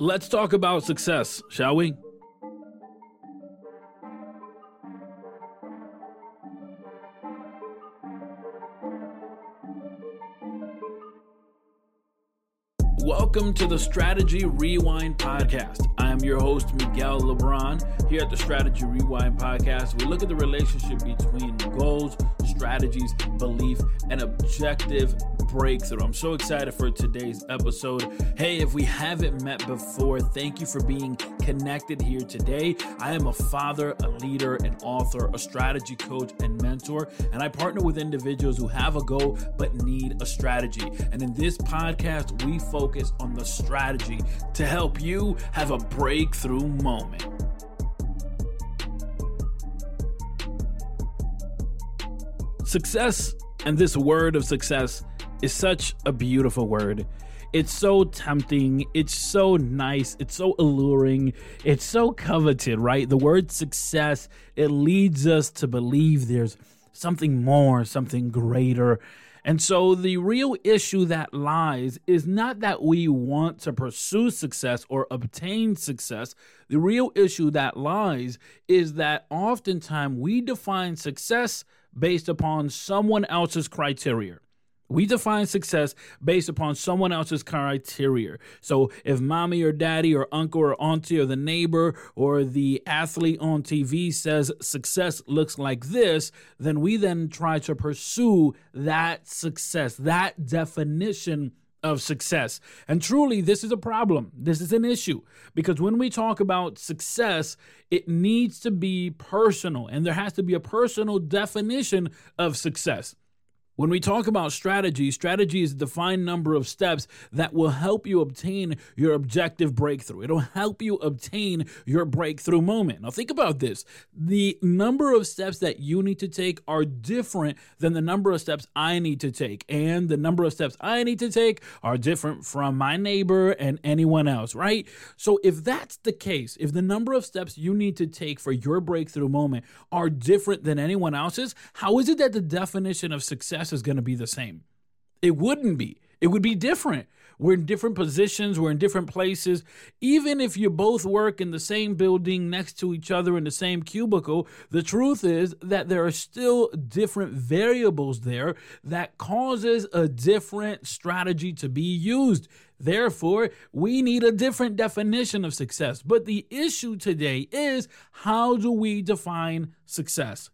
Let's talk about success, shall we? Welcome to the Strategy Rewind Podcast. I am your host, Miguel LeBron. Here at the Strategy Rewind Podcast, we look at the relationship between goals, strategies, belief, and objective breakthrough. I'm so excited for today's episode. Hey, if we haven't met before, thank you for being connected here today. I am a father, a leader, an author, a strategy coach, and mentor, and I partner with individuals who have a goal but need a strategy. And in this podcast, we focus on the strategy to help you have a breakthrough moment. Success and this word of success is such a beautiful word. It's so tempting. It's so nice. It's so alluring. It's so coveted, right? The word success, it leads us to believe there's something more, something greater. And so the real issue that lies is not that we want to pursue success or obtain success. The real issue that lies is that oftentimes we define success based upon someone else's criteria. We define success based upon someone else's criteria. So if mommy or daddy or uncle or auntie or the neighbor or the athlete on TV says success looks like this, then we then try to pursue that success, that definition of success. And truly, this is a problem. This is an issue because when we talk about success, it needs to be personal and there has to be a personal definition of success. When we talk about strategy, strategy is a defined number of steps that will help you obtain your objective breakthrough. It'll help you obtain your breakthrough moment. Now, think about this the number of steps that you need to take are different than the number of steps I need to take. And the number of steps I need to take are different from my neighbor and anyone else, right? So, if that's the case, if the number of steps you need to take for your breakthrough moment are different than anyone else's, how is it that the definition of success success is going to be the same. It wouldn't be. It would be different. We're in different positions, we're in different places. Even if you both work in the same building next to each other in the same cubicle, the truth is that there are still different variables there that causes a different strategy to be used. Therefore, we need a different definition of success. But the issue today is how do we define success?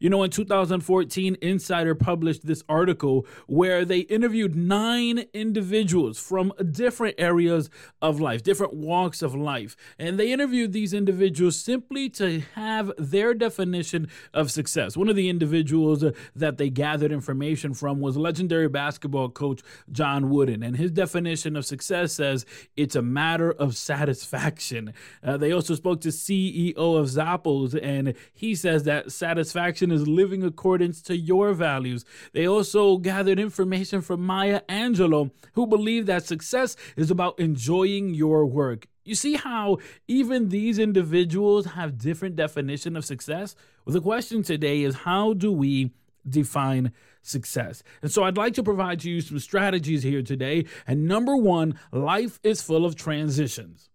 You know, in 2014, Insider published this article where they interviewed nine individuals from different areas of life, different walks of life. And they interviewed these individuals simply to have their definition of success. One of the individuals that they gathered information from was legendary basketball coach John Wooden. And his definition of success says it's a matter of satisfaction. Uh, they also spoke to CEO of Zappos, and he says that satisfaction is living accordance to your values. They also gathered information from Maya Angelou, who believed that success is about enjoying your work. You see how even these individuals have different definition of success? Well, the question today is how do we define success. And so I'd like to provide you some strategies here today. And number one, life is full of transitions.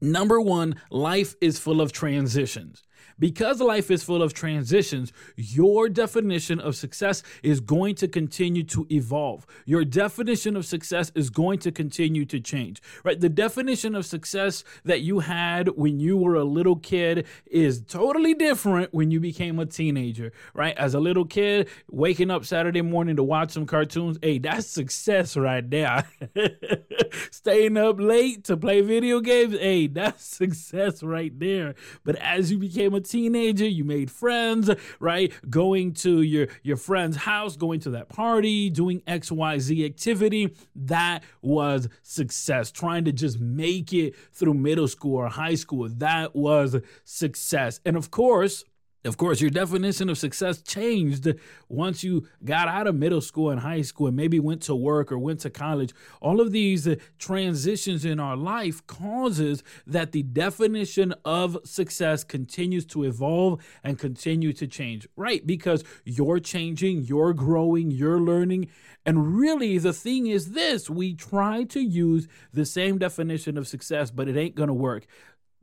Number one, life is full of transitions. Because life is full of transitions, your definition of success is going to continue to evolve. Your definition of success is going to continue to change, right? The definition of success that you had when you were a little kid is totally different when you became a teenager, right? As a little kid, waking up Saturday morning to watch some cartoons, hey, that's success right there. Staying up late to play video games, hey, that's success right there. But as you became a teenager, you made friends, right? Going to your, your friend's house, going to that party, doing XYZ activity. That was success. Trying to just make it through middle school or high school. That was success. And of course, Of course, your definition of success changed once you got out of middle school and high school and maybe went to work or went to college. All of these uh, transitions in our life causes that the definition of success continues to evolve and continue to change. Right? Because you're changing, you're growing, you're learning. And really the thing is this, we try to use the same definition of success, but it ain't going to work.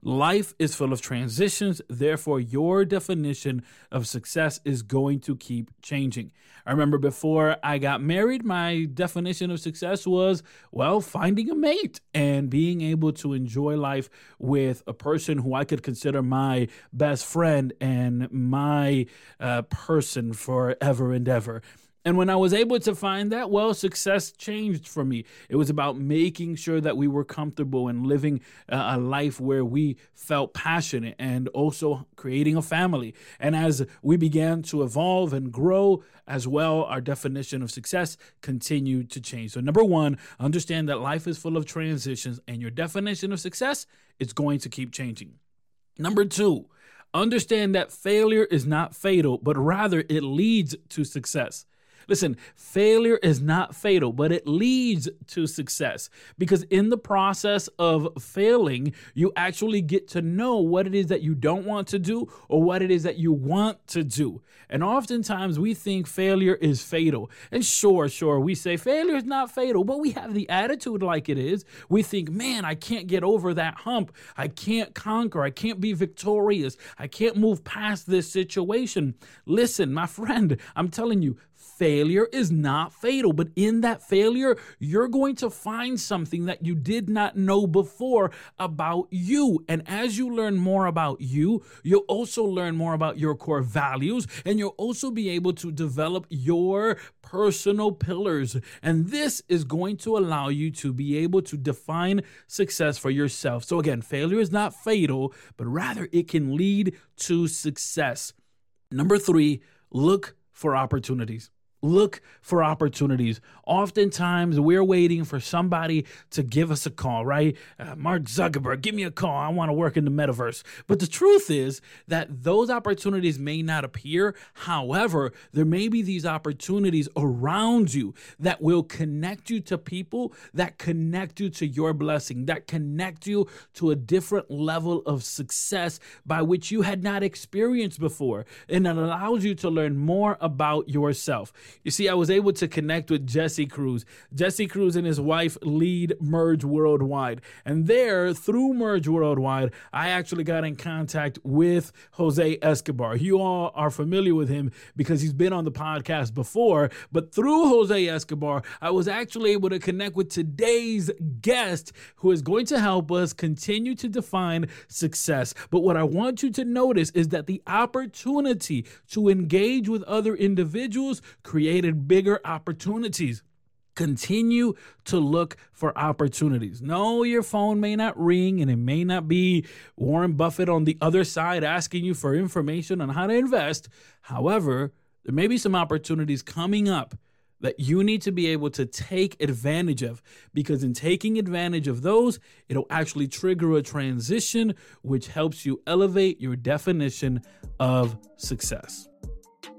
Life is full of transitions, therefore, your definition of success is going to keep changing. I remember before I got married, my definition of success was, well, finding a mate and being able to enjoy life with a person who I could consider my best friend and my uh, person forever and ever. And when I was able to find that, well, success changed for me. It was about making sure that we were comfortable and living a life where we felt passionate and also creating a family. And as we began to evolve and grow as well, our definition of success continued to change. So, number one, understand that life is full of transitions and your definition of success is going to keep changing. Number two, understand that failure is not fatal, but rather it leads to success. Listen, failure is not fatal, but it leads to success because in the process of failing, you actually get to know what it is that you don't want to do or what it is that you want to do. And oftentimes we think failure is fatal. And sure, sure, we say failure is not fatal, but we have the attitude like it is. We think, man, I can't get over that hump. I can't conquer. I can't be victorious. I can't move past this situation. Listen, my friend, I'm telling you, failure is not fatal, but in that failure, you're going to find something that you did not know before about you. And as you learn more about you, you'll also learn more about your core values and you'll also be able to develop your personal pillars. And this is going to allow you to be able to define success for yourself. So, again, failure is not fatal, but rather it can lead to success. Number three, look for opportunities look for opportunities. Oftentimes, we're waiting for somebody to give us a call, right? Uh, Mark Zuckerberg, give me a call. I want to work in the metaverse. But the truth is that those opportunities may not appear. However, there may be these opportunities around you that will connect you to people that connect you to your blessing, that connect you to a different level of success by which you had not experienced before. And it allows you to learn more about yourself. You see, I was able to connect with Jesse Cruz. Jesse Cruz and his wife lead Merge Worldwide. And there, through Merge Worldwide, I actually got in contact with Jose Escobar. You all are familiar with him because he's been on the podcast before. But through Jose Escobar, I was actually able to connect with today's guest who is going to help us continue to define success. But what I want you to notice is that the opportunity to engage with other individuals created bigger opportunities. Continue to look for opportunities. No, your phone may not ring and it may not be Warren Buffett on the other side asking you for information on how to invest. However, there may be some opportunities coming up that you need to be able to take advantage of because in taking advantage of those, it'll actually trigger a transition which helps you elevate your definition of success.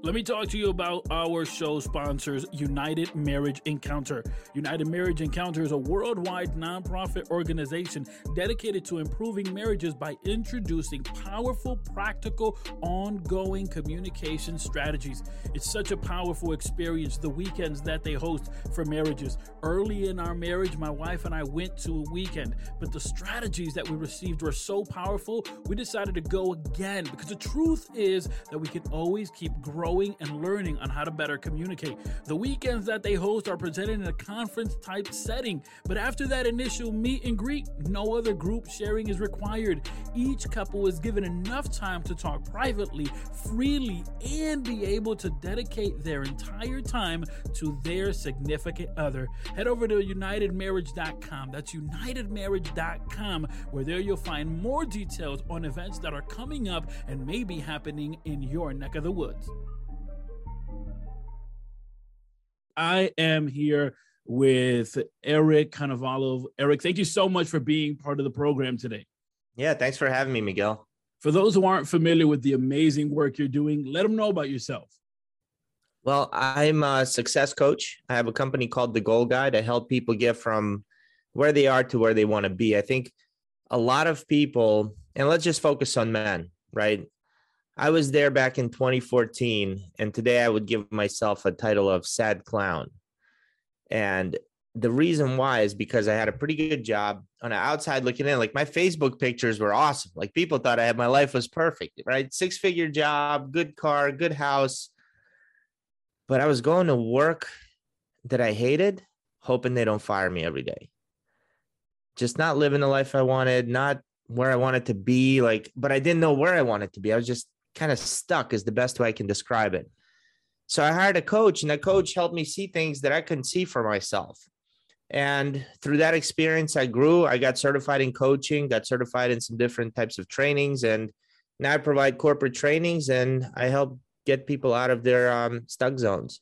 Let me talk to you about our show sponsors, United Marriage Encounter. United Marriage Encounter is a worldwide nonprofit organization dedicated to improving marriages by introducing powerful, practical, ongoing communication strategies. It's such a powerful experience, the weekends that they host for marriages. Early in our marriage, my wife and I went to a weekend, but the strategies that we received were so powerful, we decided to go again because the truth is that we can always keep growing growing and learning on how to better communicate. The weekends that they host are presented in a conference type setting, but after that initial meet and greet, no other group sharing is required. Each couple is given enough time to talk privately, freely, and be able to dedicate their entire time to their significant other. Head over to unitedmarriage.com. That's unitedmarriage.com, where there you'll find more details on events that are coming up and may be happening in your neck of the woods. I am here with Eric Konovalov. Eric, thank you so much for being part of the program today. Yeah, thanks for having me, Miguel. For those who aren't familiar with the amazing work you're doing, let them know about yourself. Well, I'm a success coach. I have a company called The Goal Guide. I help people get from where they are to where they want to be. I think a lot of people, and let's just focus on men, right? I was there back in 2014, and today I would give myself a title of sad clown. And the reason why is because I had a pretty good job on the outside looking in. Like my Facebook pictures were awesome. Like people thought I had my life was perfect, right? Six figure job, good car, good house. But I was going to work that I hated, hoping they don't fire me every day. Just not living the life I wanted, not where I wanted to be. Like, but I didn't know where I wanted to be. I was just kind of stuck, is the best way I can describe it. So I hired a coach, and the coach helped me see things that I couldn't see for myself. And through that experience, I grew. I got certified in coaching, got certified in some different types of trainings. And now I provide corporate trainings and I help get people out of their um, stuck zones.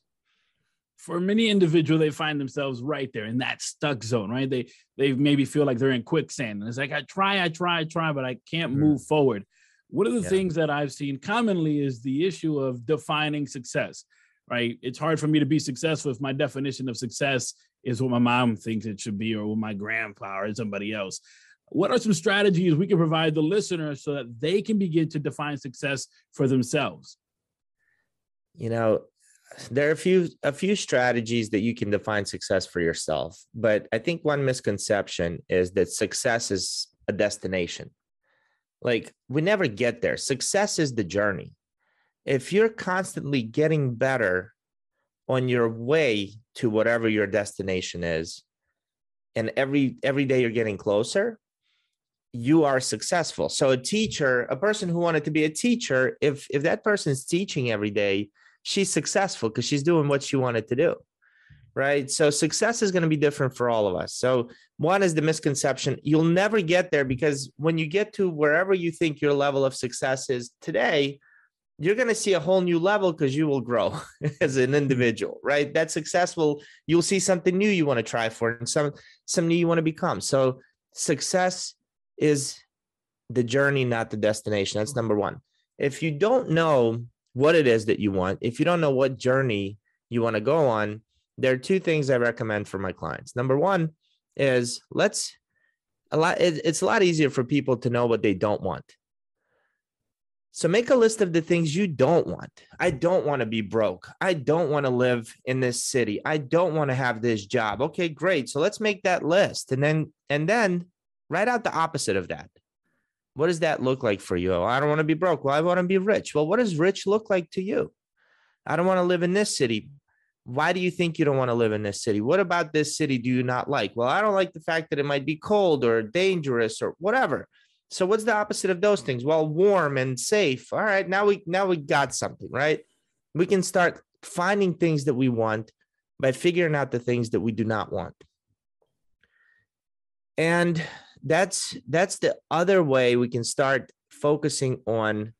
For many individuals, they find themselves right there in that stuck zone, right? They they maybe feel like they're in quicksand. And it's like I try, I try, I try, but I can't mm. move forward. One of the yeah. things that I've seen commonly is the issue of defining success, right? It's hard for me to be successful if my definition of success is what my mom thinks it should be or what my grandpa or somebody else. What are some strategies we can provide the listener so that they can begin to define success for themselves? You know, there are a few a few strategies that you can define success for yourself, but I think one misconception is that success is a destination. Like we never get there. Success is the journey. If you're constantly getting better on your way to whatever your destination is and every every day you're getting closer you are successful so a teacher a person who wanted to be a teacher if if that person's teaching every day she's successful because she's doing what she wanted to do right? So success is going to be different for all of us. So one is the misconception you'll never get there because when you get to wherever you think your level of success is today you're going to see a whole new level because you will grow as an mm-hmm. individual right? That's successful you'll see something new you want to try for and some some new you want to become. So success is the journey not the destination. That's number one. If you don't know what it is that you want if you don't know what journey you want to go on there are two things i recommend for my clients number one is let's a lot it's a lot easier for people to know what they don't want so make a list of the things you don't want. I don't want to be broke. I don't want to live in this city. I don't want to have this job. Okay, great. So let's make that list and then and then write out the opposite of that. What does that look like for you? Oh, I don't want to be broke. Well, I want to be rich. Well, what does rich look like to you? I don't want to live in this city. Why do you think you don't want to live in this city? What about this city do you not like? Well, I don't like the fact that it might be cold or dangerous or whatever. So what's the opposite of those things? Well, warm and safe. All right, now we now we got something, right? We can start finding things that we want by figuring out the things that we do not want. And that's that's the other way we can start focusing on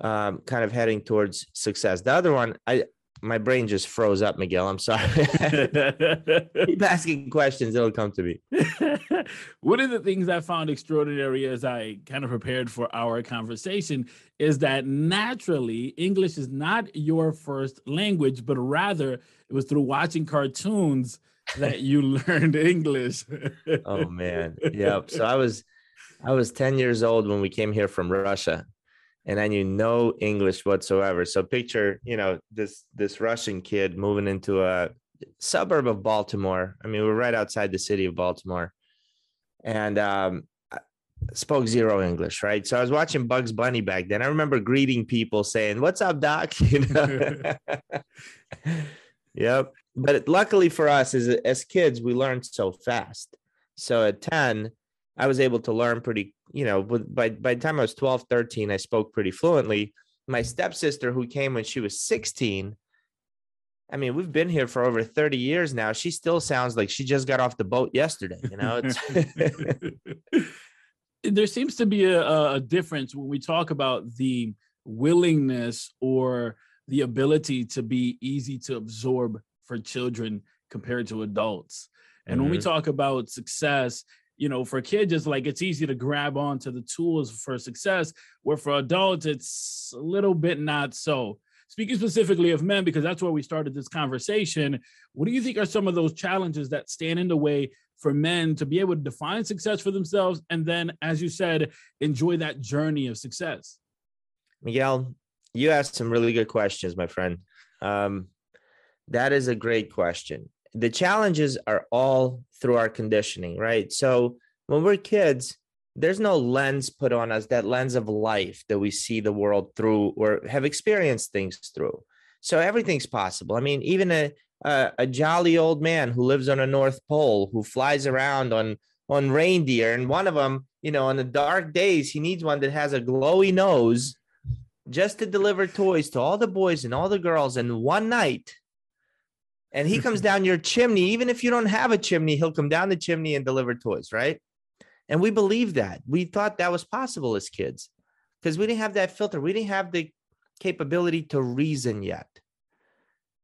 um, kind of heading towards success. The other one, I my brain just froze up, Miguel. I'm sorry. Keep asking questions; it'll come to me. One of the things I found extraordinary as I kind of prepared for our conversation is that naturally English is not your first language, but rather it was through watching cartoons that you learned English. oh man, yep. So I was, I was 10 years old when we came here from Russia and I knew no English whatsoever. So picture, you know, this this Russian kid moving into a suburb of Baltimore. I mean, we're right outside the city of Baltimore, and um, spoke zero English, right? So I was watching Bugs Bunny back then. I remember greeting people saying, "What's up, Doc?" You know. yep. But luckily for us, as as kids, we learned so fast. So at ten, I was able to learn pretty, you know, by, by the time I was 12, 13, I spoke pretty fluently. My stepsister, who came when she was 16, I mean, we've been here for over 30 years now. She still sounds like she just got off the boat yesterday, you know? there seems to be a, a difference when we talk about the willingness or the ability to be easy to absorb for children compared to adults. And mm-hmm. when we mm-hmm. talk about success, you know, for kids, it's like it's easy to grab onto the tools for success, where for adults, it's a little bit not so. Speaking specifically of men, because that's where we started this conversation, what do you think are some of those challenges that stand in the way for men to be able to define success for themselves and then, as you said, enjoy that journey of success? Miguel, you asked some really good questions, my friend. Um, that is a great question. The challenges are all through our conditioning, right? So when we're kids, there's no lens put on us, that lens of life that we see the world through or have experienced things through. So everything's possible. I mean, even a, a, a jolly old man who lives on a North Pole who flies around on on reindeer, and one of them, you know, on the dark days, he needs one that has a glowy nose just to deliver toys to all the boys and all the girls And one night. And he comes down your chimney, even if you don't have a chimney, he'll come down the chimney and deliver toys, right? And we believed that. We thought that was possible as kids because we didn't have that filter. We didn't have the capability to reason yet.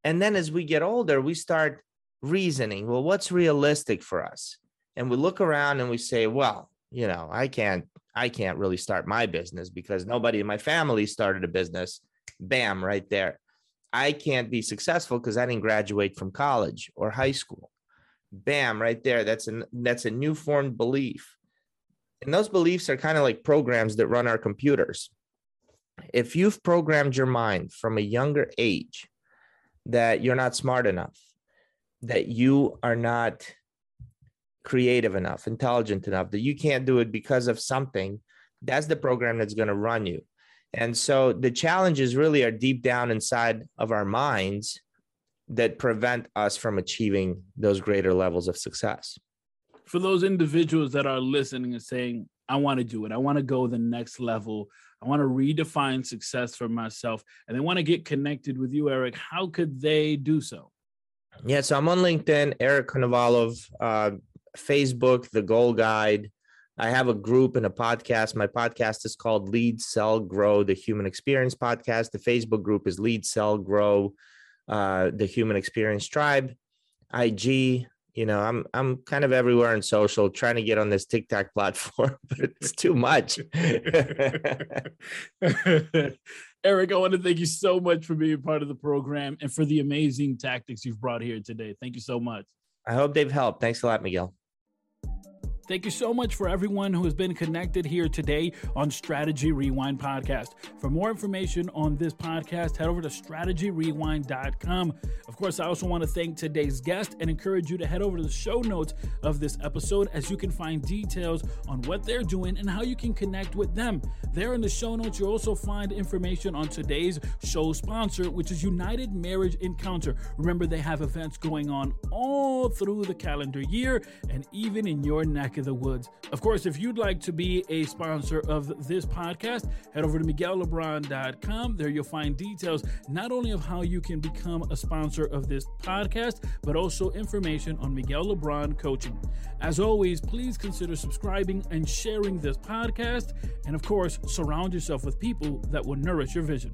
And then as we get older, we start reasoning well, what's realistic for us? And we look around and we say, well, you know, I can't, I can't really start my business because nobody in my family started a business. Bam, right there. I can't be successful because I didn't graduate from college or high school. Bam, right there. That's a that's a new formed belief. And those beliefs are kind of like programs that run our computers. If you've programmed your mind from a younger age that you're not smart enough, that you are not creative enough, intelligent enough, that you can't do it because of something, that's the program that's going to run you. And so the challenges really are deep down inside of our minds that prevent us from achieving those greater levels of success for those individuals that are listening and saying, I want to do it, I want to go the next level, I want to redefine success for myself, and they want to get connected with you, Eric, how could they do so? Yeah, so I'm on LinkedIn, Eric Konovalov, uh, Facebook, The Goal Guide. I have a group and a podcast. My podcast is called Lead Sell Grow, the Human Experience Podcast. The Facebook group is Lead Sell Grow, uh, the Human Experience Tribe. IG, you know i'm i'm kind of everywhere in social trying to get on this tiktok platform but it's too much eric i want to thank you so much for being part of the program and for the amazing tactics you've brought here today thank you so much i hope they've helped thanks a lot miguel Thank you so much for everyone who has been connected here today on Strategy Rewind Podcast. For more information on this podcast, head over to strategyrewind.com. Of course, I also want to thank today's guest and encourage you to head over to the show notes of this episode as you can find details on what they're doing and how you can connect with them. There in the show notes, you'll also find information on today's show sponsor, which is United Marriage Encounter. Remember, they have events going on all through the calendar year and even in your neck of the woods. Of course, if you'd like to be a sponsor of this podcast, head over to MiguelLebron.com. There you'll find details not only of how you can become a sponsor of this podcast, but also information on Miguel LeBron coaching. As always, please consider subscribing and sharing this podcast. And of course, surround yourself with people that will nourish your vision.